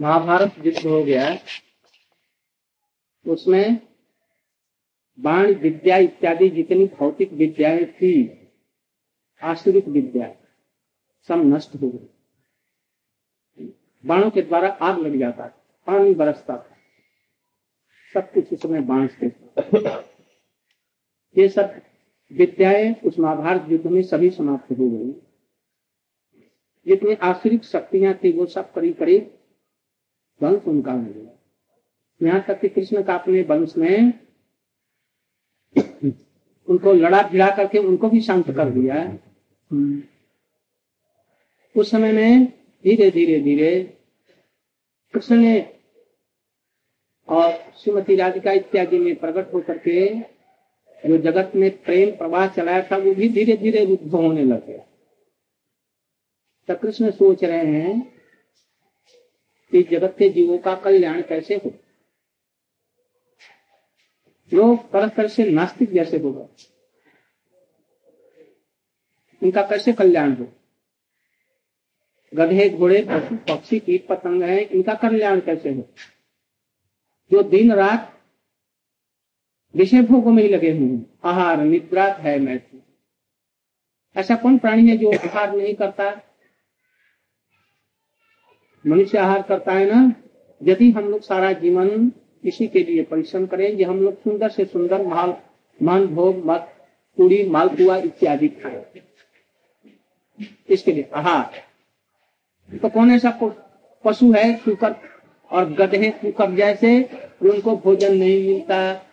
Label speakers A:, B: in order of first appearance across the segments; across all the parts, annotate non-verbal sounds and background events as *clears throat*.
A: महाभारत युद्ध हो गया उसमें बाण विद्या इत्यादि जितनी भौतिक विद्याएँ थी, आश्रित विद्या, सब नष्ट हो गई। बाणों के द्वारा आग लग जाता था पानी बरसता था। सब कुछ उसमें बाण से ये सब विद्याएँ उस महाभारत युद्ध में सभी समाप्त हो गई। जितनी आश्रित शक्तियाँ थी, वो सब करीब करीब वंश उनका हो गया यहाँ तक कि कृष्ण का अपने वंश में उनको लड़ा भिड़ा करके उनको भी शांत कर दिया। उस समय में धीरे धीरे धीरे कृष्ण ने और श्रीमती राधिका इत्यादि में प्रकट होकर के जो जगत में प्रेम प्रवाह चलाया था, वो भी धीरे धीरे रुद्ध होने लग। गया कृष्ण सोच रहे हैं कि जगत के जीवों का कल्याण कैसे हो? लोग तरह से नास्तिक जैसे होगा इनका कैसे कल्याण हो? गधे, घोड़े, पशु, पक्षी, कीट, पतंग है, इनका कल्याण कैसे हो? जो दिन रात विषय भोगों में ही लगे हुए हैं। आहार, निद्रा है मैत्री। ऐसा कौन प्राणी है जो आहार नहीं करता? मनुष्य आहार करता है ना, यदि हम लोग सारा जीवन इसी के लिए परिश्रम करें कि हम लोग सुंदर से सुंदर माल मान भोग मत पूरी मालपुआ इत्यादि खाए। इसके लिए आहार। तो कौन ऐसा पशु है, सुकर और गधे सुकर जैसे, उनको भोजन नहीं मिलता।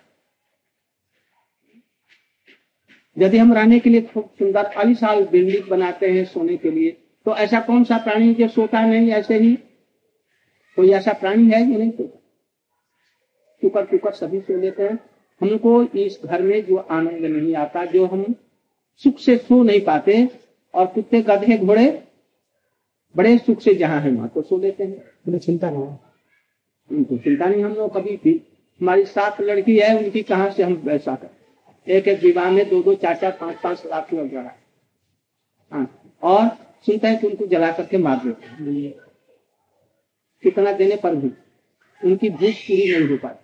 A: यदि हम रहने के लिए खूब सुंदर आलिशाल बिल्डिंग बनाते हैं सोने के लिए तो ऐसा कौन सा प्राणी जो सोता नहीं ऐसे ही? कोई ऐसा प्राणी है कि नहीं सोता? टुकर टुकर सभी सो लेते हैं। हमको इस घर में जो आनंद नहीं आता जो हम सुख से सो नहीं पाते और कुत्ते गधे घोड़े बड़े सुख से जहाँ है वहाँ तो सो लेते हैं।
B: चिंता नहीं
A: उनको चिंता नहीं हम लोग कभी भी हमारी सात लड़की है उनकी कहाँ से हम वैसा कर? एक एक विवाह में दो दो चार चार पाँच पाँच लाख लग रहा हाँ और सुनता है कि उनको जला करके मार देते कितना देने पर भी उनकी भूख पूरी नहीं हो पाती।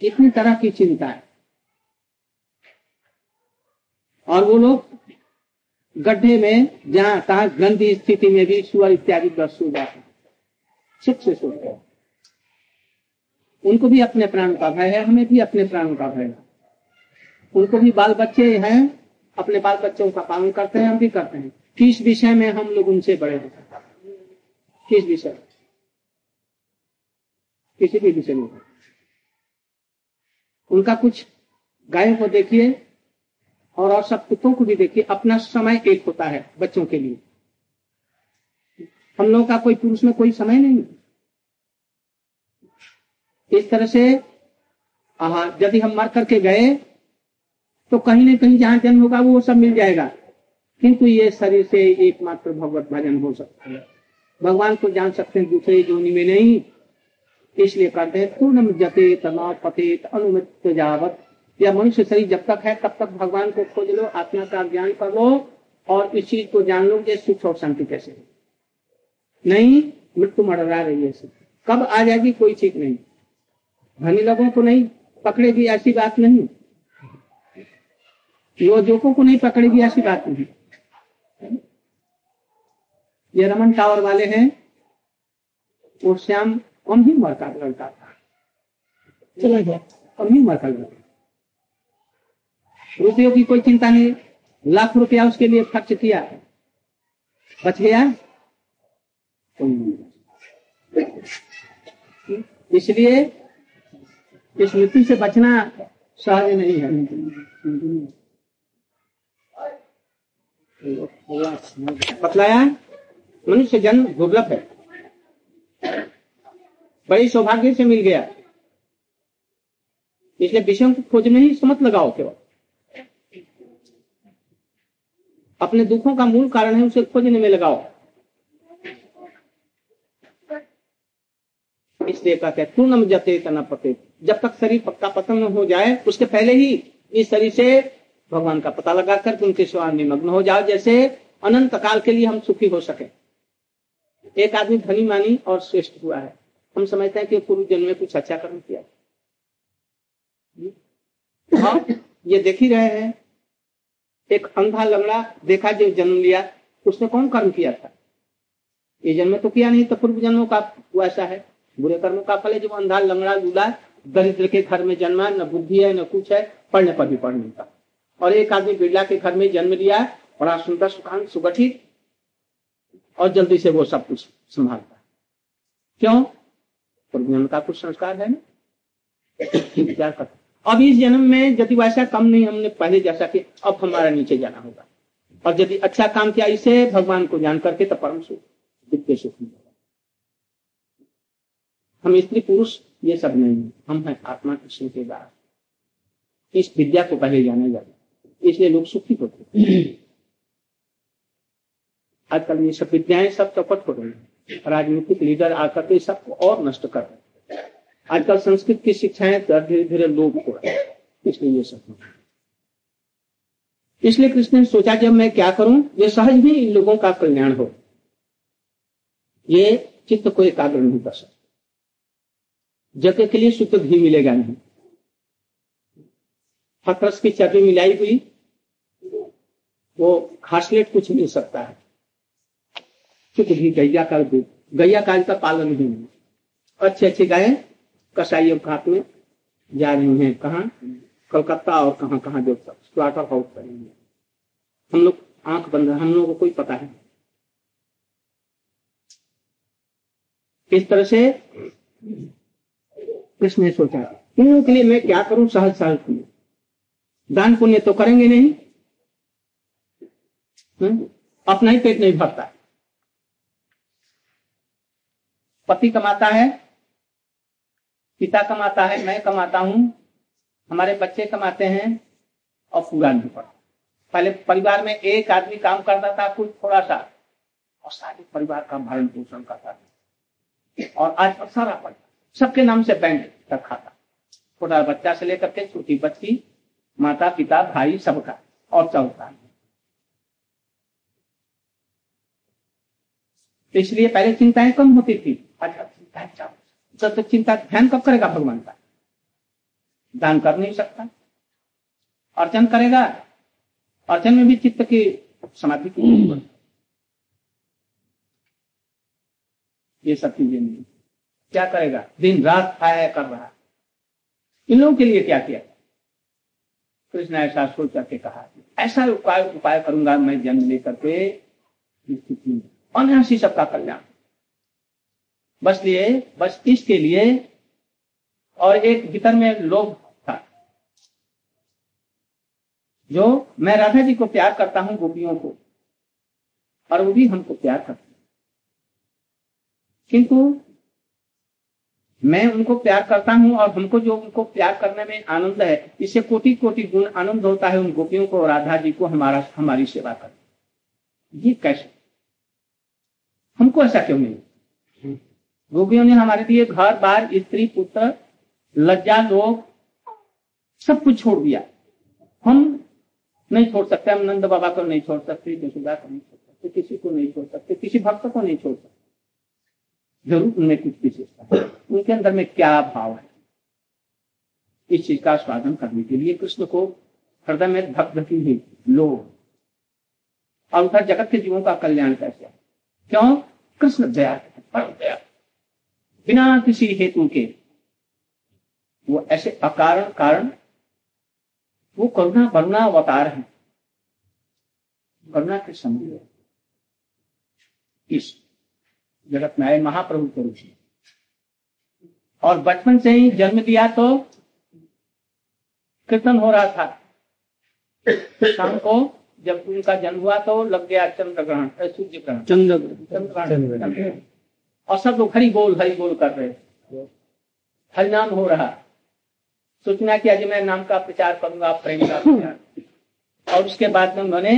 A: कितनी तरह की चिंता है। और वो लोग गड्ढे में, जहाँ तहा गंदी स्थिति में भी सुअर इत्यादि दस सो जाते सुख से सोते हैं। उनको भी अपने प्राण का भय है, हमें भी अपने प्राणों का भय है। उनको भी बाल बच्चे हैं अपने बाल बच्चों का पालन करते हैं, हम भी करते हैं। किस विषय में हम लोग उनसे बड़े हैं? किस विषय? किसी भी विषय में। उनका कुछ गायों को देखिए, और और सब कुत्तों को भी देखिए, अपना समय एक होता है बच्चों के लिए। हम लोगों का कोई पुरुष में कोई समय नहीं इस तरह से यदि हम मर करके गए तो कहीं न कहीं जहाँ जन्म होगा, वो सब मिल जाएगा। किंतु ये शरीर से एकमात्र भगवत भजन हो सकता है। भगवान को जान सकते हैं, दूसरे जोनि में नहीं। इसलिए कहते हैं, पूर्णम जते तनाव पतेत अनुमित जावत। या मनुष्य शरीर जब तक है, तब तक भगवान को खोज लो, आत्मा का ज्ञान कर लो, और इस चीज़ को जान लो कि सुख और शांति कैसे नहीं, मृत्यु मररा रही है कब आ जाएगी, कोई ठीक नहीं। धनी लोगों को नहीं, पकड़ेगी ऐसी बात नहीं। योजकों को नहीं पकड़ेगी ऐसी बात नहीं। ये रमन टावर वाले हैं वो श्याम कम ही उम्र का लड़का था।
B: चला गया।
A: कम ही उम्र का लड़का। रुपयों की कोई चिंता नहीं लाख रुपया उसके लिए खर्च किया। बच गया? इसलिए इस मृत्यु से बचना सहज नहीं है। बतलाया मनुष्य जन्म दुर्लभ है। बड़ी सौभाग्य से मिल गया। इसलिए विषयों को खोज में ही समझ लगाओ केवल। अपने दुखों का मूल कारण है उसे खोजने में लगाओ। इसलिए कहते हैं पूर्णम जते तना पते जब तक शरीर पक्का पतन हो जाए, उसके पहले ही इस शरीर से भगवान का पता लगा कर उनके सेवा निमग्न हो जाओ, जैसे अनंत काल के लिए हम सुखी हो सके। एक आदमी धनी मानी और श्रेष्ठ हुआ है। हम समझते हैं कि पूर्व जन्म में कुछ अच्छा कर्म किया। हाँ ये देख ही रहे हैं। एक अंधा लंगड़ा देखा जो जन्म लिया, उसने कौन कर्म किया था? ये जन्म तो किया नहीं तो पूर्व जन्मों का वैसा है। बुरे कर्मों का फल है जब अंधा लंगड़ा लूला, दरिद्र के घर में जन्मा, न बुद्धि है, न कुछ है, पढ़ने पर भी पढ़ नहीं पाता। और एक आदमी बिरला के घर में जन्म लिया है बड़ा सुंदर सुखान सुगठित, और जल्दी से वो सब कुछ संभालता है। क्यों? पूर्व का कुछ संस्कार है ना? करता अब इस जन्म में यदि वैसा कम नहीं, हमने पहले जैसा कि अब हमारा नीचे जाना होगा। और यदि अच्छा काम किया इसे, भगवान को जान करके तो परम सुख दिव्य सुख मिलेगा। हम स्त्री पुरुष, ये सब नहीं हम हैं आत्मा कृष्ण के दास इस विद्या को पहले जाना जाता इसलिए लोग सुखी होते आजकल ये सब विद्याएँ सब चौपट हो है। राजनीतिक लीडर आकर के सबको और नष्ट कर रहे आजकल संस्कृत की शिक्षाएँ धीरे धीरे लोग हो रहे इसलिए ये सब इसलिए कृष्ण ने सोचा, जब मैं क्या करूँ? ये सहज ही इन लोगों का कल्याण हो। ये चित्त को एकाग्र नहीं कर सकता। जगह के लिए शुद्ध घी मिलेगा नहीं। फतरस की चर्बी मिलाई हुई वो खासलेट कुछ मिल सकता है। शुद्ध घी गैया का दूध गैया काल का पालन ही नहीं। अच्छे अच्छे गाय कसाइयों घाट में जा रही हैं। कहा? कलकत्ता और कहा कहा जो स्लाटर हाउस करेंगे हम लोग आँख बंद हम लोगों को कोई पता है इस तरह से कृष्ण ने सोचा। इन लोगों के लिए मैं क्या करूँ? सहज सहज दान पुण्य तो करेंगे नहीं? अपना ही पेट नहीं भरता पति कमाता है, पिता कमाता है, मैं कमाता हूँ, हमारे बच्चे कमाते हैं और पूरा नहीं पड़ता। पहले परिवार में एक आदमी काम करता था कुछ थोड़ा सा, और सारे परिवार का भरण पोषण करता था। और आज पर सारा परिवार सबके नाम से बैंक तक खाता छोटा बच्चा से लेकर के छोटी बच्ची माता पिता भाई सबका, और चौथा। तो इसलिए पहले चिंताएँ कम होती थी। अच्छा तो, चिंता ध्यान कब करेगा भगवान का? दान कर नहीं सकता। अर्चन करेगा। अर्चन में भी चित्त की समाधि की ये सब चीज़ें नहीं। क्या करेगा? दिन रात खाया कर रहा इन लोगों के लिए क्या किया? कृष्ण ऐसा सोच करके कहा ऐसा उपाय उपाय करूँगा मैं जन्म लेकर के स्थिति अनायासी सबका कल्याण। बस लिए, बस इसके लिए और एक भीतर में लोभ था। जो मैं राधा जी को प्यार करता हूँ, गोपियों को, और वो भी हमको प्यार करते किंतु मैं उनको प्यार करता हूँ और हमको जो उनको प्यार करने में आनंद है, इससे कोटि कोटि गुण आनंद होता है उन गोपियों को राधा जी को हमारा, हमारी सेवा कर ये कैसे? हमको ऐसा क्यों नहीं गोपियों ने हमारे लिए घर, बार, स्त्री, पुत्र, लज्जा लोग सब कुछ छोड़ दिया। हम नहीं छोड़ सकते, हम नंद बाबा को नहीं छोड़ सकते यशोदा को नहीं छोड़ सकते, किसी को नहीं छोड़ सकते, किसी भक्त को नहीं छोड़ सकते। ज़रूर उनमें कुछ विशेषता है। उनके अंदर में क्या भाव है? इस चीज़ का स्वागत करने के लिए कृष्ण को हृदय में भक्त की ही लोग और उधर जगत के जीवों का कल्याण कैसे क्यों? कृष्ण दया दया बिना किसी हेतु के। वो ऐसे अकारण कारण, वो करुणा करुणा अवतार है। करुणा के समय इस जगत में आए महाप्रभु के रूप में। और बचपन से ही जन्म दिया तो कीर्तन हो रहा था। शाम को जब उनका जन्म हुआ तो लग गया चंद्र ग्रहण सूर्य ग्रहण
B: चंद्र
A: ग्रहण और सब लोग हरी बोल हरी बोल कर रहे हरि नाम हो रहा। सूचना किया जी मैं नाम का प्रचार करूँगा प्रेम का प्रचार। और उसके बाद में उन्होंने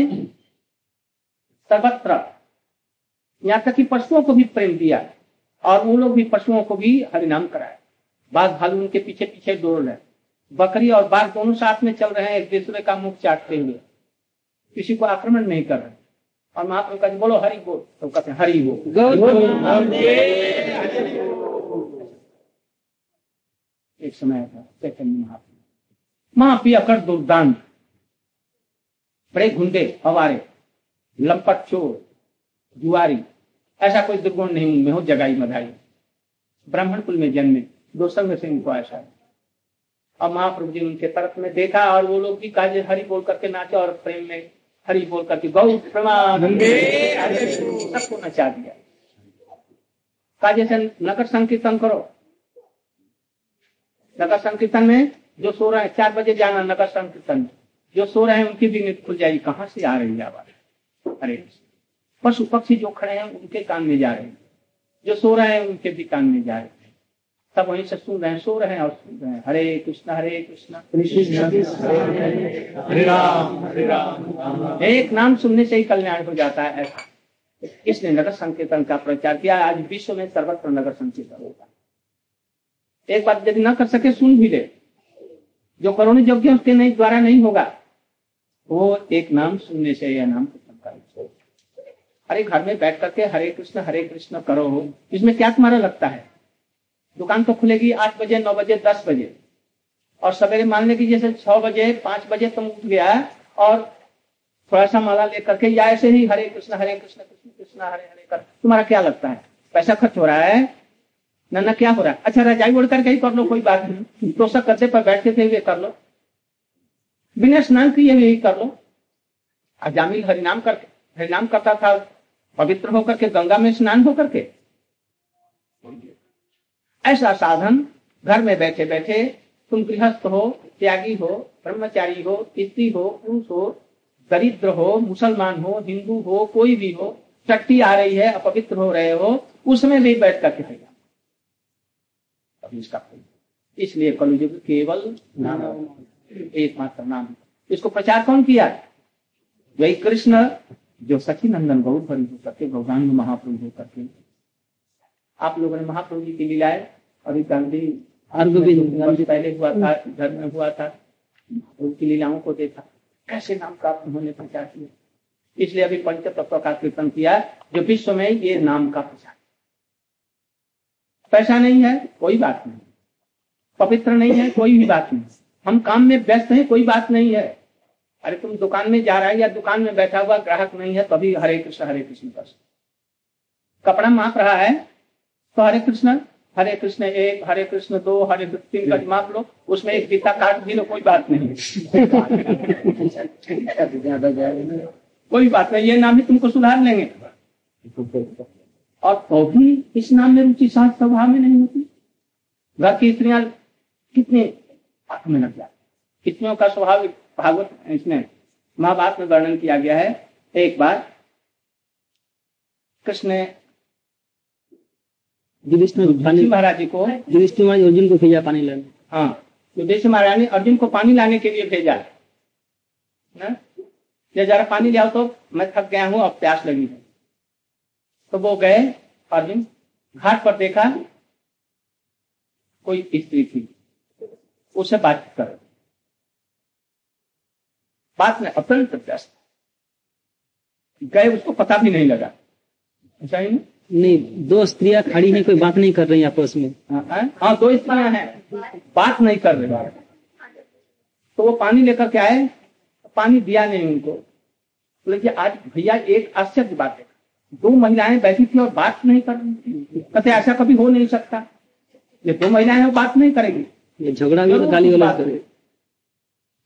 A: सर्वत्र यहाँ तक कि पशुओं को भी प्रेम दिया और वो लोग भी पशुओं को भी हरिनाम कराए। बाघ भालू उनके पीछे पीछे दौड़ रहे। बकरी और बाघ दोनों साथ में चल रहे हैं एक दूसरे का मुख चाटते हुए। किसी को आक्रमण नहीं कर रहे। और महाप्रभु का बोलो हरि बोल। तो कहते हरि बोल। एक समय था चैतन्य महाप्रभु माँ पिया कर दुर्दान बड़े गुंडे हवारे लंपट चोर जुआरी। ऐसा कोई दुर्गुण नहीं उनमें हो जगाई मधाई। ब्राह्मण कुल में जन्मे दो संग से उनको ऐसा है। और महाप्रभु जी उनके तरफ़ में देखा और वो लोग भी काजे हरि बोल करके नाचे और प्रेम में हरि बोल करके गौ प्रमाण सबको नचा दिया। काजे से नगर संकीर्तन करो। नगर संकीर्तन में जो सो रहे हैं चार बजे जाना नगर संकीर्तन। जो सो रहे हैं उनकी भी नींद खुल जाएगी। कहाँ से आ रही है आवाज़? अरे पशु पक्षी जो खड़े हैं उनके कान में जा रहे हैं। जो सो रहे हैं उनके भी कान में जा रहे हैं। सब वहीं से सुन रहे हैं सो रहे हैं और सुन रहे हैं। हरे कृष्णा हरे कृष्णा।
C: हरे राम हरे राम।
A: एक नाम सुनने से ही कल्याण हो जाता है। ऐसा इसने नगर संकीर्तन का प्रचार किया। आज विश्व में सर्वत्र नगर संकीर्तन होता है एक बात यदि न कर सके सुन भी ले। जो करोड़ यज्ञ उसके नहीं द्वारा नहीं होगा वो एक नाम सुनने से यह नाम अरे घर में बैठ करके हरे कृष्ण हरे कृष्ण करो। इसमें क्या तुम्हारा लगता है? दुकान तो खुलेगी आठ बजे, नौ बजे, दस बजे। और सवेरे मान ले कि जैसे छह बजे, पाँच बजे तुम उठ गया और थोड़ा सा माला लेकर के, या ऐसे ही हरे कृष्ण हरे कृष्ण कृष्ण कृष्ण, हरे हरे कर। तुम्हारा क्या लगता है? पैसा खर्च हो रहा है? ना ना क्या हो रहा है? अच्छा रजाई उड़ करके ही कर लो, कोई बात नहीं। तो सब करते पर बैठते थे हुए कर लो। बिना स्नान किए हुए कर लो। अजामिल हरिनाम करके हरिनाम करता था, पवित्र होकर के, गंगा में स्नान होकर के। ऐसा साधन घर में बैठे बैठे तुम गृहस्थ हो, त्यागी हो, ब्रह्मचारी हो स्त्री हो, पुरुष हो, दरिद्र हो, मुसलमान हो, हिंदू हो, कोई भी हो चट्टी आ रही है, अपवित्र हो रहे हो, उसमें भी बैठ करके रहेगा इसलिए कलयुग केवल एकमात्र नाम इसको प्रचार कौन किया? वही कृष्ण, जो सचिनंदन गौर भरी हो करके गौरांग महाप्रभु हो करके आप लोगों ने महाप्रभु जी की लीलाएँ अभी गांधी वर्ष पहले हुआ था घर में हुआ था उनकी लीलाओं को देखा। कैसे नाम का उन्होंने प्रचार किया? इसलिए अभी पंच तत्व का कीर्तन किया जो विश्व में ये नाम का प्रचार। पैसा नहीं है कोई बात नहीं। पवित्र नहीं है कोई भी बात नहीं। हम काम में व्यस्त हैं कोई बात नहीं है। अरे तुम दुकान में जा रहा है या दुकान में बैठा हुआ ग्राहक नहीं है तभी हरे कृष्ण हरे कृष्ण कर कपड़ा माप रहा है तो हरे कृष्ण हरे कृष्ण एक, हरे कृष्ण दो, हरे तीन का माप लो, उसमें एक गीता काट भी लो, कोई बात नहीं। कोई बात नहीं, ये नाम भी तुमको सुधार लेंगे। और तो भी इस नाम में रुचि साथ स्वभाव में नहीं होती। घर की स्त्रियाँ कितने में लग जाती। कितनों का स्वभाव भागवत इसमें महाभारत में वर्णन किया गया है। एक बार कृष्ण
B: युधिष्ठिर
A: महाराज जी को
B: युधिष्ठिर महाराज अर्जुन को भेजा पानी लाने।
A: हाँ युधिष्ठिर महाराज ने अर्जुन को पानी लाने के लिए भेजा। ना? जरा पानी ले आओ तो मैं थक गया हूँ अब प्यास लगी। है तो वो गए अर्जुन घाट पर देखा कोई स्त्री थी। उससे बात कर। बात में अत्यंत व्यस्त। गए उसको पता भी नहीं लगा। ऐसा ही नहीं
B: नहीं दो स्त्रियाँ खड़ी हैं कोई बात नहीं कर रही आपस में।
A: हाँ दो स्त्रियाँ हैं। बात नहीं कर रहे तो वो पानी लेकर के आए पानी दिया नहीं उनको। बोले आज भैया एक आश्चर्य बात है। दो महिलाएँ बैठी थी और बात नहीं कर रही थी। कहते ऐसा कभी हो नहीं सकता। ये दो महिलाएँ बात नहीं करेगी।
B: ये झगड़ा भी गाली गलौज करे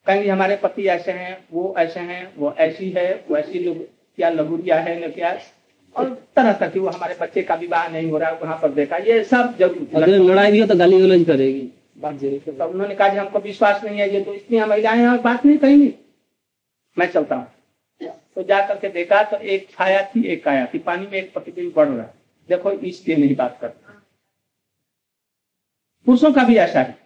A: कहेंगे हमारे पति ऐसे हैं वो ऐसे हैं वो ऐसी है वो ऐसी लोग क्या लघुरिया है न क्या और तरह तरह की वो हमारे बच्चे का विवाह नहीं हो रहा है वहाँ पर देखा ये सब ज़रूर
B: लड़ाई भी हो तो गाली गलौज करेगी। बात ज़रूर
A: तो उन्होंने कहा हमको विश्वास नहीं है ये तो इतनी महिलाएँ हैं और बात नहीं कहेंगी। मैं चलता हूँ। तो जा करके देखा तो एक छाया थी एक काया थी पानी में एक प्रतिबिंब बढ़ रहा। देखो इसलिए नहीं बात करता। पुरुषों का भी ऐसा है।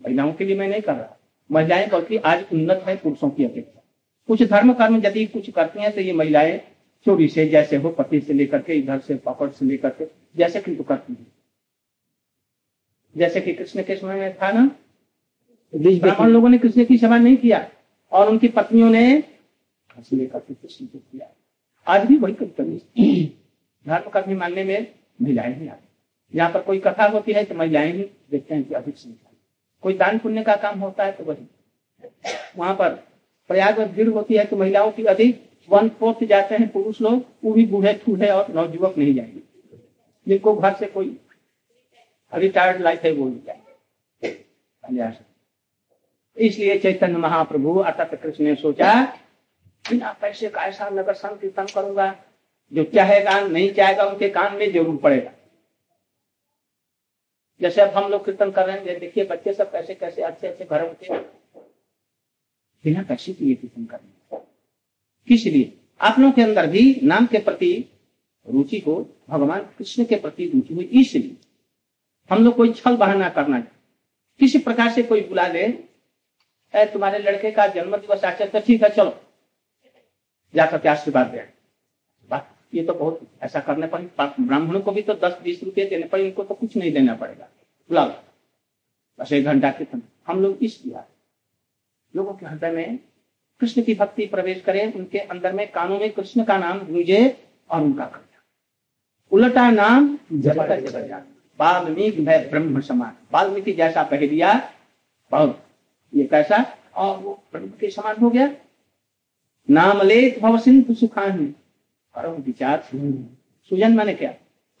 A: महिलाओं के लिए मैं नहीं कर रहा। महिलाएँ बल्कि आज उन्नत है पुरुषों की अपेक्षा। कुछ धर्म कर्म यदि कुछ करती हैं तो ये महिलाएँ चोरी से जैसे हो पति से लेकर के इधर से पकड़ से लेकर के जैसे किंतु करती है। जैसे कि कृष्ण के समय में था ना ब्राह्मण लोगों ने कृष्ण की सेवा नहीं किया और उनकी पत्नियों ने लेकर के कृष्ण को किया। आज भी वही कभी धर्म कर्मी मानने में महिलाएँ नहीं आती यहाँ पर कोई कथा होती है तो महिलाएँ ही देखते हैं कि अधिक संख्या कोई दान पुण्य का काम होता है तो वही। वहाँ पर प्रयाग में भीड़ होती है तो महिलाओं की अधिक वन फोर्थ जाते हैं पुरुष लोग, वो भी बूढ़े ठूढ़े और नवजुवक नहीं जाएँगे। जिनको घर से कोई रिटायर्ड लाइफ है, वो नहीं जाएँगे। इसलिए चैतन्य महाप्रभु, अर्थात कृष्ण ने सोचा, बिना पैसे का ऐसा नगर संकीर्तन करूँगा, जो चाहेगा, नहीं चाहेगा, उनके कान में ज़रूर पड़ेगा। जैसे अब हम लोग कीर्तन कर रहे हैं, देखिए, बच्चे सब कैसे कैसे अच्छे अच्छे घरों के बिना पैसे के लिए कीर्तन कर रहे किस लिए? आप लोगों के अंदर भी नाम के प्रति रुचि हो भगवान कृष्ण के प्रति रुचि हो इसलिए हम लोग कोई छल बहाना करना किसी प्रकार से कोई बुला ले ए, तुम्हारे लड़के का जन्म दिवस आचे तो ठीक है चलो। जाकर के आशीर्वाद दे। बात ये तो बहुत ऐसा करने पर ब्राह्मणों को भी तो दस बीस रुपये देने पर इनको तो कुछ नहीं देना पड़ेगा। बुला लो बस एक घंटा के हम लोग इस लोगों के हृदय में कृष्ण की भक्ति प्रवेश करे उनके अंदर में कानों में कृष्ण का नाम गूंजे और उनका कल्याण। उलटा नाम वाल्मीकि ब्रह्म समान। वाल्मीकि जैसा कह दिया बहुत ये कैसा? और वो ब्रह्म के समान हो गया। नाम ले भव सिंधु सुखान। परम विचार सुजन माने क्या?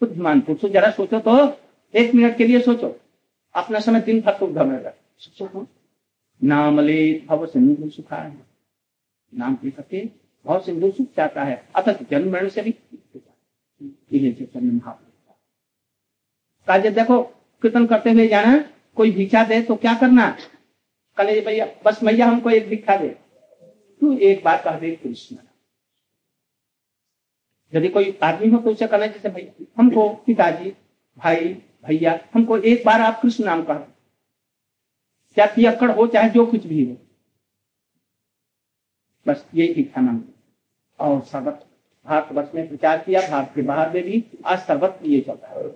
A: बुद्धिमान पुरुष जरा सोचो तो एक मिनट के लिए सोचो। अपना समय दिन भर तो सोचो। नाम ले भव सिंधु सुखान। नाम के करके भव सिंधु सुख चाहता है। अतः जन्म मरण से भी काजे देखो, कीर्तन करते हुए जाना। कोई भिक्षा दे तो क्या करना? कले भैया, बस मैया हमको एक भिक्षा दे। तू एक बार कह दे कृष्ण। यदि कोई आदमी हो तो उसे कहना जैसे भैया, हमको पिताजी, भाई, भैया, हमको एक बार आप कृष्ण नाम कह क्या पियक्कड़ हो, चाहे जो कुछ भी हो। बस ये इच्छा मांग और सर्वत, भारतवर्ष में प्रचार किया, भारत के बाहर में भी आज सर्वत्र ये चलता है।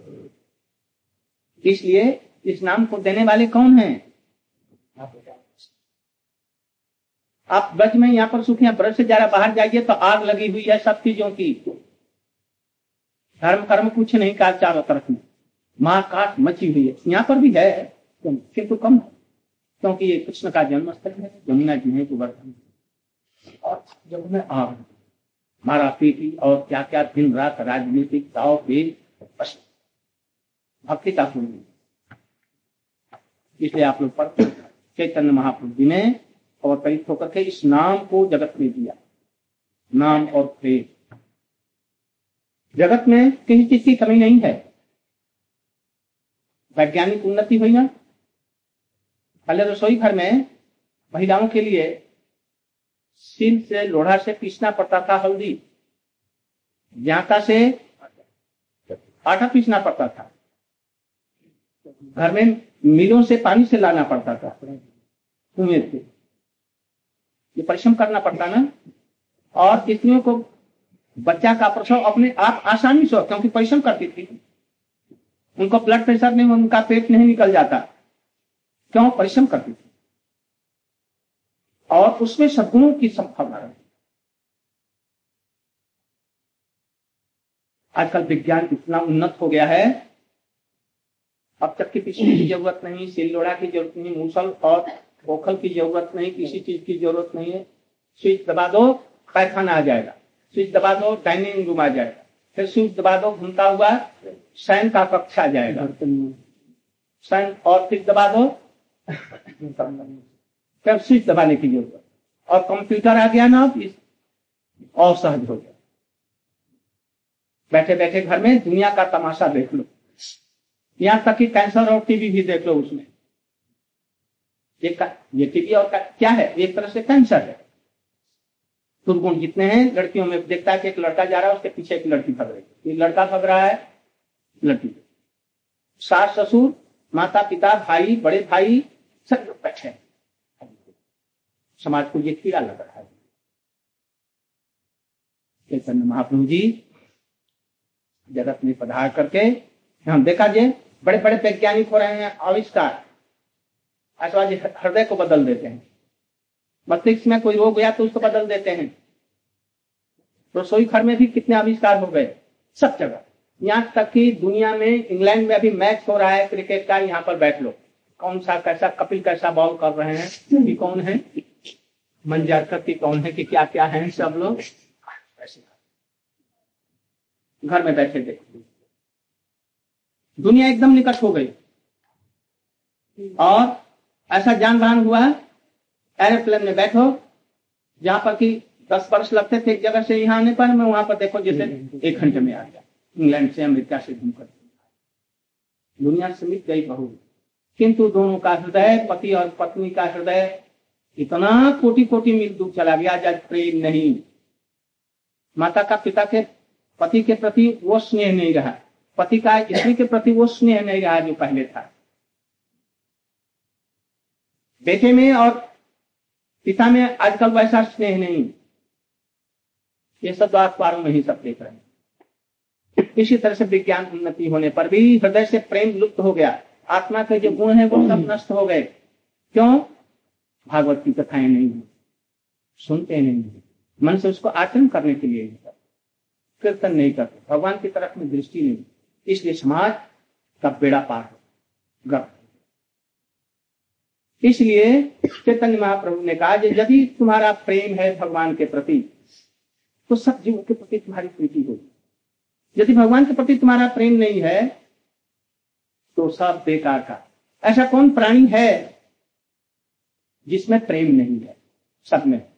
A: इसलिए इस नाम को देने वाले कौन है? आप ब्रज में यहाँ पर सुखिया ब्रज से जरा बाहर जाइए तो आग लगी हुई है सब चीज़ों की। धर्म, कर्म कुछ नहीं का चारों तरफ़ में। माँ काट मची हुई है। यहाँ पर भी है किंतु कम है, क्योंकि ये कृष्ण का जन्म स्थल है जमुना जी है, गोवर्धन और जमुना आग मारा पीटी और क्या क्या दिन रात राजनीतिक दाव पेज भक्ति का पूर्ण इसलिए आप लोग पढ़ते चैतन्य महाप्रभु जी ने अवतरित होकर के इस नाम को जगत में दिया। नाम और प्रेम। जगत में किसी चीज़ की कमी नहीं है। वैज्ञानिक उन्नति हुई ना? पहले रसोई घर में महिलाओं के लिए सिल से, लोढ़ा से पीसना पड़ता था हल्दी। जाता से आटा पीसना पड़ता था। घर में मिलों से पानी से लाना पड़ता था। कुएँ से। ये परिश्रम करना पड़ता ना। और स्त्रियों को बच्चा का प्रसव अपने आप आसानी से क्योंकि परिश्रम करती थी। उनको ब्लड प्रेशर नहीं, उनका पेट नहीं निकल जाता। क्यों? परिश्रम करती थी। और उसमें सदगुणों की संभावना रहती आजकल विज्ञान इतना उन्नत हो गया है अब तक की पीछे की ज़रूरत नहीं सिल्लोड़ा की ज़रूरत नहीं मूसल और ओखल की ज़रूरत नहीं किसी चीज़ की ज़रूरत नहीं है। स्विच दबा दो पैखाना आ जाएगा। स्विच दबा दो डाइनिंग रूम आ जाएगा। फिर स्विच दबा दो घूमता हुआ सैन का कक्ष आ जाएगा सैन और फिर दबा दो। *laughs* फिर स्विच दबाने की ज़रूरत और कंप्यूटर आ गया ना और सहज हो गया। बैठे बैठे घर में दुनिया का तमाशा देख लो। यहाँ तक कि कैंसर और टीबी भी देख लो उसमें। ये ये टीबी और क्या है? एक तरह से कैंसर है। दुर्गुण जितने हैं, लड़कियों में देखता है कि एक लड़का जा रहा है, उसके पीछे एक लड़की भग रही है। लड़का भग रहा है, लड़की। सास ससुर माता पिता भाई, बड़े भाई, सब लोग बैठे समाज को ये कीड़ा लग रहा है। चैतन्य महाप्रभु जी जगत में पधार करके हम देखा जे बड़े बड़े वैज्ञानिक हो रहे हैं, आविष्कार। अथवा हृदय को बदल देते हैं। मस्तिष्क में कोई रोग गया तो उसको बदल देते हैं। रसोई घर में भी कितने आविष्कार हो गए, सब जगह। यहाँ तक कि दुनिया में, इंग्लैंड में अभी मैच हो रहा है, क्रिकेट का, यहाँ पर बैठ लो। कौन सा कैसा, कपिल कैसा बॉल कर रहे हैं कौन है? मंजारकर की कौन है कि क्या क्या है सब लोग? घर में बैठे थे दुनिया एकदम निकट हो गई। और ऐसा जान बहान हुआ एरोप्लेन में बैठो, जहाँ पर कि दस वर्ष लगते थे एक जगह से यहाँ आने पर, मैं वहाँ पर देखो जैसे एक घंटे में आ गया। इंग्लैंड से, अमेरिका से घूमकर। दुनिया से मिट गई बहु। किंतु दोनों का हृदय, पति और पत्नी का हृदय इतना कोटि कोटि मील दूर चला गया जब प्रेम नहीं। माता का पिता के, पति के प्रति वो स्नेह नहीं रहा। पति का स्त्री के प्रति वो स्नेह नहीं रहा जो पहले था। बेटे में और पिता में आजकल वैसा स्नेह नहीं। ये सब अखबारों में ही सब देख रहे हैं। इसी तरह से विज्ञान उन्नति होने पर भी हृदय से प्रेम लुप्त हो गया। आत्मा के जो गुण है वो सब नष्ट हो गए। क्यों? भागवत की कथाएँ नहीं है, सुनते नहीं है। मन से उसको आचरण करने के लिए नहीं करते कीर्तन नहीं करते, भगवान की तरफ़ में दृष्टि नहीं। इसलिए समाज का बेड़ा पार हो गर्भ इसलिए चैतन्य महाप्रभु ने कहा यदि तुम्हारा प्रेम है भगवान के प्रति तो सब जीवों के प्रति तुम्हारी प्रीति होगी। यदि भगवान के प्रति तुम्हारा प्रेम नहीं है तो सब बेकार का। ऐसा कौन प्राणी है जिसमें प्रेम नहीं है, सब में।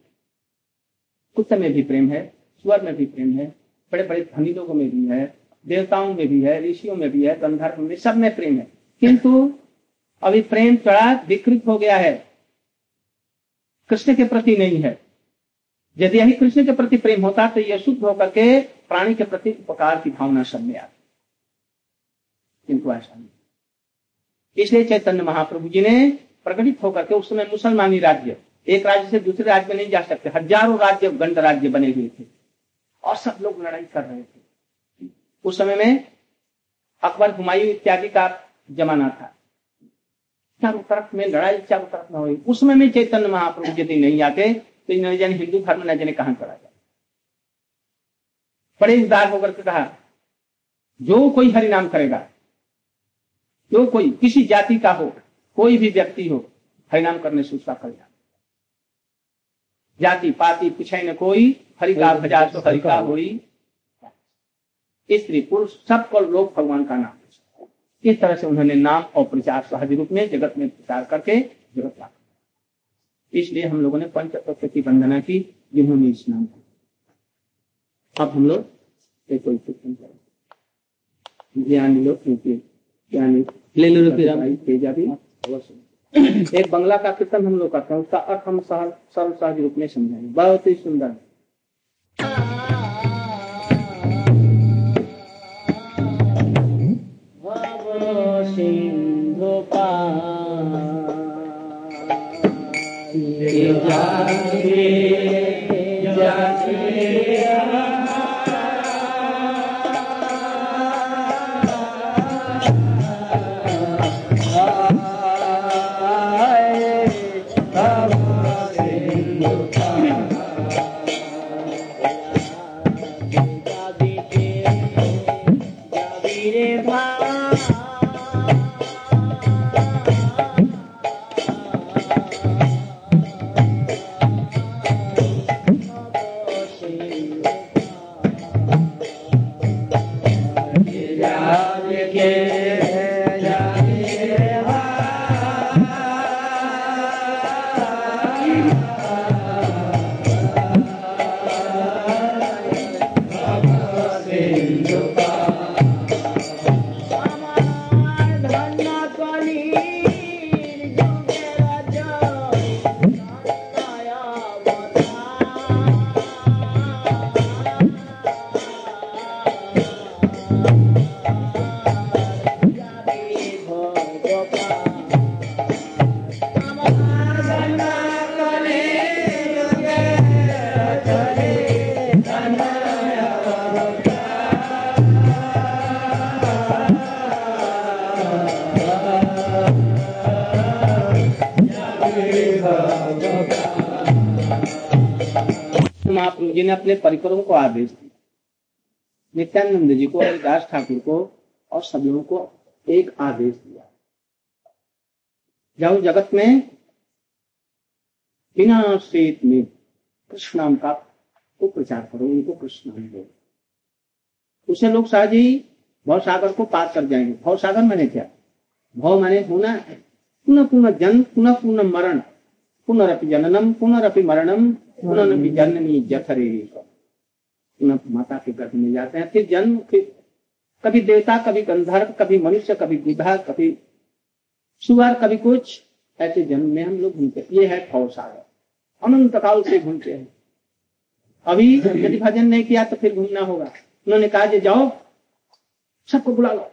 A: कुत्ते में भी प्रेम है, स्वर में भी प्रेम है बड़े बड़े धनी लोगों में भी है, देवताओं में भी है, ऋषियों में भी है, गंधर्व में सब में प्रेम है। किंतु अभी प्रेम थोड़ा विकृत हो गया है। कृष्ण के प्रति नहीं है। यदि यही कृष्ण के प्रति प्रेम होता तो यह शुद्ध होकर के प्राणी के प्रति उपकार की भावना सब में आती। किंतु ऐसा नहीं। इसलिए चैतन्य महाप्रभु जी ने प्रकटित होकर के उस समय मुसलमानी राज्य, एक राज्य से दूसरे राज्य में नहीं जा सकते। हज़ारों राज्य गंड राज्य बने हुए थे। और सब लोग लड़ाई कर रहे थे। उस समय में अकबर हुमायूं इत्यादि का जमाना था। चारों तरफ़ में लड़ाई चारों तरफ़ में हुई। उस समय में चैतन्य महाप्रभु यदि नहीं आते तो जाने हिंदू धर्म न जाने कहाँ चला जाए बड़े उदार होकर के कहा, जो कोई हरिनाम करेगा, जो कोई किसी जाति का हो कोई भी व्यक्ति हो हरिनाम करने से उसका कल्याण। जाति पाति पूछे न कोई हरि का भजा तो हरि का होई। स्त्री पुरुष सबको लोग भगवान का नाम इस तरह से उन्होंने नाम और प्रचार सहज रूप में जगत में प्रचार करके जगत ला इसलिए हम लोगों ने पंच तत्व की वंदना की जिन्होंने इस नाम को अब हम लोग करें ज्ञानी लोग क्योंकि ज्ञानी
B: ले लो रुपये। राम
A: तेजा भी। *coughs* एक बंगला का कीर्तन हम लोग करते हैं उसका अर्थ हम सरल सहज रूप में समझाएँगे। बहुत ही सुंदर। हम्म?
B: सिंधु
A: पा जी ने अपने परिकरों को आदेश दिया। नित्यानंद जी को हरिदास ठाकुर को और सभी को एक आदेश दिया। जाओ जगत में, बिना श्वेत में कृष्ण नाम का को प्रचार करो, उनको कृष्ण नाम दो। उसे लोग सहज ही भव सागर को पार कर जाएँगे। भव सागर मैंने क्या? भव मैंने होना पुनः पुनः जन्म पुनः पुनः मरण। पुनरअपि जननम, पुनरपि मरणम। पुनरपि जननी जठरे पुनः माता के गर्भ में जाते हैं। फिर जन्म, फिर कभी देवता, कभी गंधर्व, कभी मनुष्य, कभी बुधा कभी सुअर, कभी कुछ, ऐसे जन्म में हम लोग घूमते ये है भव सागर अनंत काल से घूमते हैं। अभी यदि भजन नहीं किया तो फिर घूमना होगा। उन्होंने कहा कि जाओ, सबको बुला लो।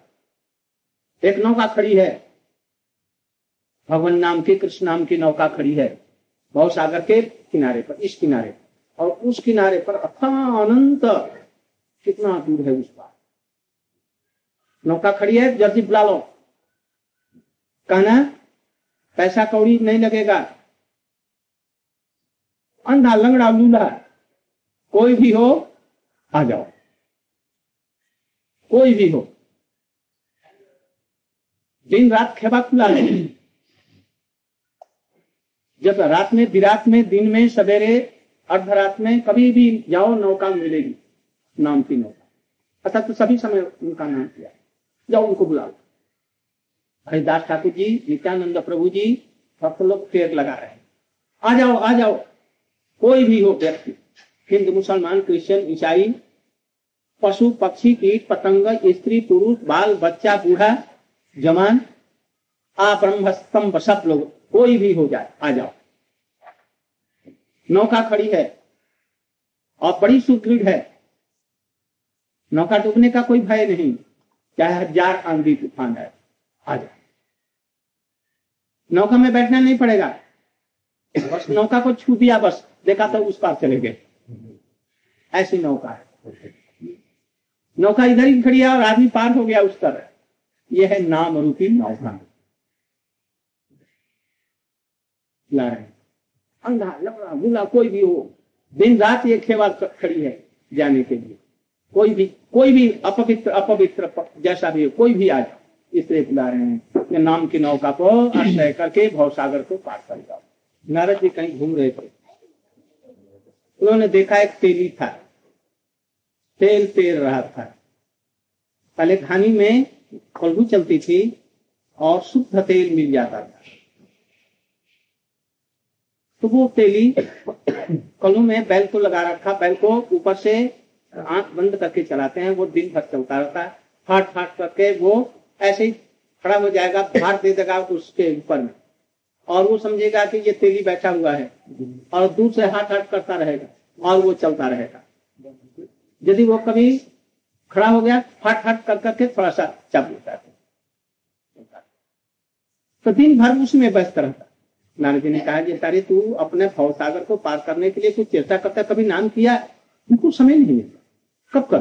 A: एक नौका खड़ी है। भगवान नाम की, कृष्ण नाम की नौका खड़ी है। भव सागर के किनारे पर, इस किनारे पर। और उस किनारे पर अनंत कितना दूर है उस पार नौका खड़ी है, जल्दी बुला लो। कहना पैसा कौड़ी नहीं लगेगा। अंधा लंगड़ा लूला कोई भी हो, आ जाओ। कोई भी हो। दिन रात खेबा खुला नहीं जब रात में विरात में, दिन में, सवेरे, अर्धरात में कभी भी जाओ नौका मिलेगी, नाम की नौका। अतः तो सभी समय उनका नाम किया। जाओ उनको बुला लो। हरिदास ठाकुर जी, नित्यानंद प्रभु जी, भक्त लोग पेड़ लगा रहे आ जाओ आ जाओ। कोई भी हो व्यक्ति, हिंदू, मुसलमान, क्रिश्चियन, ईसाई, पशु, पक्षी, कीट, पतंग, स्त्री, पुरुष, बाल, बच्चा, बूढ़ा, जवान आ ब्रह्म स्तंभ सब लोग। कोई भी हो जाए, आ जाओ। नौका खड़ी है और बड़ी सुदृढ़ है। नौका डूबने का कोई भय नहीं। चाहे हज़ार आंधी तूफ़ान है। आ जाओ। नौका में बैठना नहीं पड़ेगा। बस नौका को छू दिया, बस। देखा तो उस पार चले गए। ऐसी नौका है। नौका इधर ही खड़ी है और आदमी पार हो गया उस तरह यह है नाम रूपी नौका। रहे अंधा लंगड़ा गुला कोई भी हो, दिन रात ये खेवा खड़ी है जाने के लिए। कोई भी कोई भी अपवित्र अपवित्र जैसा भी हो, कोई भी आ जाओ। इसलिए बुला रहे हैं नाम की नौका को आश्रय करके भवसागर को पार कर जाओ। नारद जी कहीं घूम रहे थे। उन्होंने देखा एक तेली था। तेल तेल रहा था। पहले खानी में कलहू चलती थी और शुद्ध तेल मिल जाता था। तो वो तेली कलू में बैल को लगा रखा, बैल को ऊपर से आँख बंद करके चलाते हैं, वो दिन भर चलता रहता है। फाट फाट करके वो ऐसे ही खड़ा हो जाएगा, भार दे देगा उसके ऊपर में। और वो समझेगा कि ये तेली बैठा हुआ है। और दूर से हाथ हाथ करता रहेगा और वो चलता रहेगा। यदि वो कभी खड़ा हो गया, फट फट कर करके थोड़ा सा चाप लेता है। तो दिन भर उसमें व्यस्त रहता नारद जी ने कहा कि तारे तू अपने भव सागर को पार करने के लिए कुछ चेष्टा करता कभी नाम किया? उनको समय नहीं मिलता। कब कर?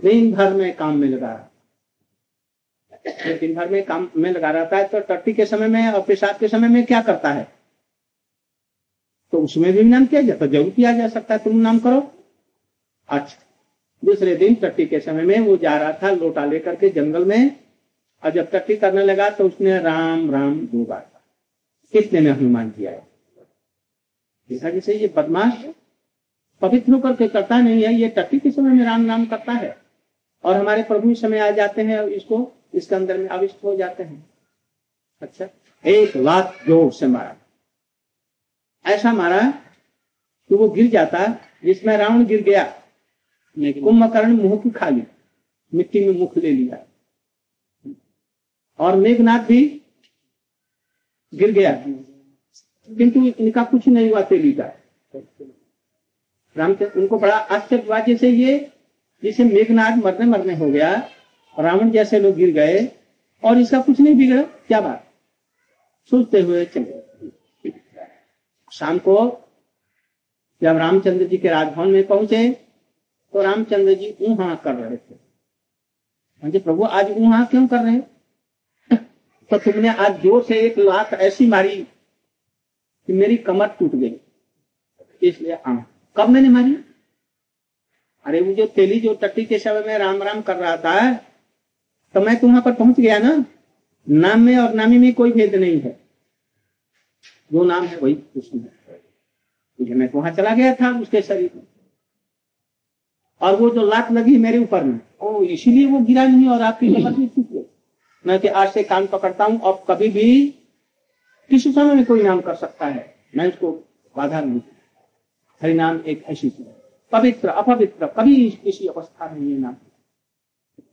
A: दिन भर में काम में लगा दिन भर में काम में लगा रहता है तो टट्टी के समय में और पेशाब के समय में क्या करता है? तो उसमें भी नाम किया जाता ज़रूर किया जा सकता है, तुम नाम करो। अच्छा दूसरे दिन टट्टी के समय में वो जा रहा था लोटा लेकर के जंगल में, और जब टट्टी करने लगा तो उसने राम राम दो बार कितने ने हनुमान किया है देखा जैसे ये बदमाश पवित्र होकर के करता नहीं है, ये टट्टी के समय में राम नाम करता है। और हमारे प्रभु समय आ जाते हैं, इसको, इसके अंदर में अविष्ट हो जाते हैं। अच्छा एक लाख ज़ोर से मारा। ऐसा मारा कि वो गिर जाता, जिसमें रावण गिर गया कुंभकर्ण मुँह की खाली, मिट्टी में मुख ले लिया। और मेघनाथ भी गिर गया। किंतु इनका कुछ नहीं हुआ, तेली का। रामचंद्र उनको बड़ा आश्चर्य हुआ, जैसे ये जिसे मेघनाथ मरने मरने हो गया, रावण जैसे लोग गिर गए, और इसका कुछ नहीं बिगड़ा, क्या बात? सोचते हुए चले। शाम को जब रामचंद्र जी के राजभवन में पहुँचे तो रामचंद्र जी ऊहा कर रहे थे। प्रभु आज ऊहा क्यों कर रहे तो तुमने आज ज़ोर से एक लात ऐसी मारी कि मेरी कमर टूट गई। इसलिए आ कब मैंने मारी? अरे वो जो तेली जो टट्टी के समय में राम राम कर रहा था तो मैं तो वहाँ पर पहुँच गया ना? नाम में और नामी में कोई भेद नहीं है। जो नाम है वही कृष्ण है। इसलिए मैं वहाँ चला गया था उसके शरीर में। और वो जो लात लगी मेरे ऊपर में ओ इसीलिए वो गिरा नहीं और आपकी *clears throat* कमर भी टूट गई। मैं कि आज से कान पकड़ता हूँ, अब कभी भी किसी समय में कोई नाम कर सकता है। मैं उसको बाधा नहीं हरि नाम एक ऐसी चीज़ पवित्र, अपवित्र, कभी किसी अवस्था में ये नाम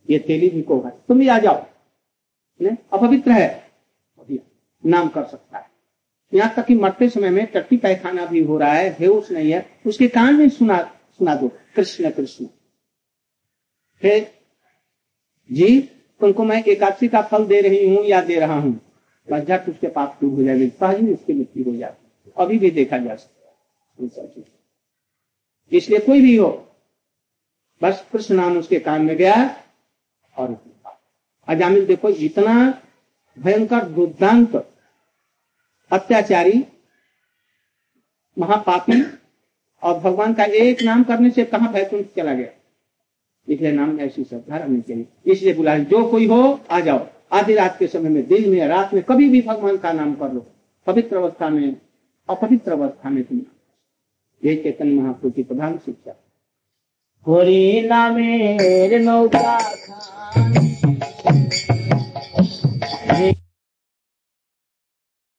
A: ये तेली भी को है। तुम भी आ जाओ। ने? अपवित्र है। नाम कर सकता है। यहाँ तक कि मरते समय में टट्टी पैखाना भी हो रहा है बेहोश नहीं है। उसके कान में सुना सुना दो। कृष्ण कृष्ण। फिर जी तुमको मैं एकादशी का फल दे रही हूँ या दे रहा हूँ? बस झट उसके पाप दूर हो जाएगी। सहज उसकी मृत्यु हो जाती अभी भी देखा जा सकता है। इसलिए कोई भी हो, बस कृष्ण नाम उसके कान में गया और अजामिल देखो, इतना भयंकर दुर्दांत अत्याचारी, महापापी और भगवान का एक नाम करने से कहा भैकुंठ चला गया? इसलिए नाम ऐसी श्रद्धा रहनी चाहिए इसलिए बुला जो कोई हो, आ जाओ। आधी रात के समय में, दिन में, रात में, कभी भी भगवान का नाम कर लो। पवित्र अवस्था में, अपवित्र अवस्था में तुम ये चेतन महाप्रभु की प्रधान शिक्षा।
B: नौका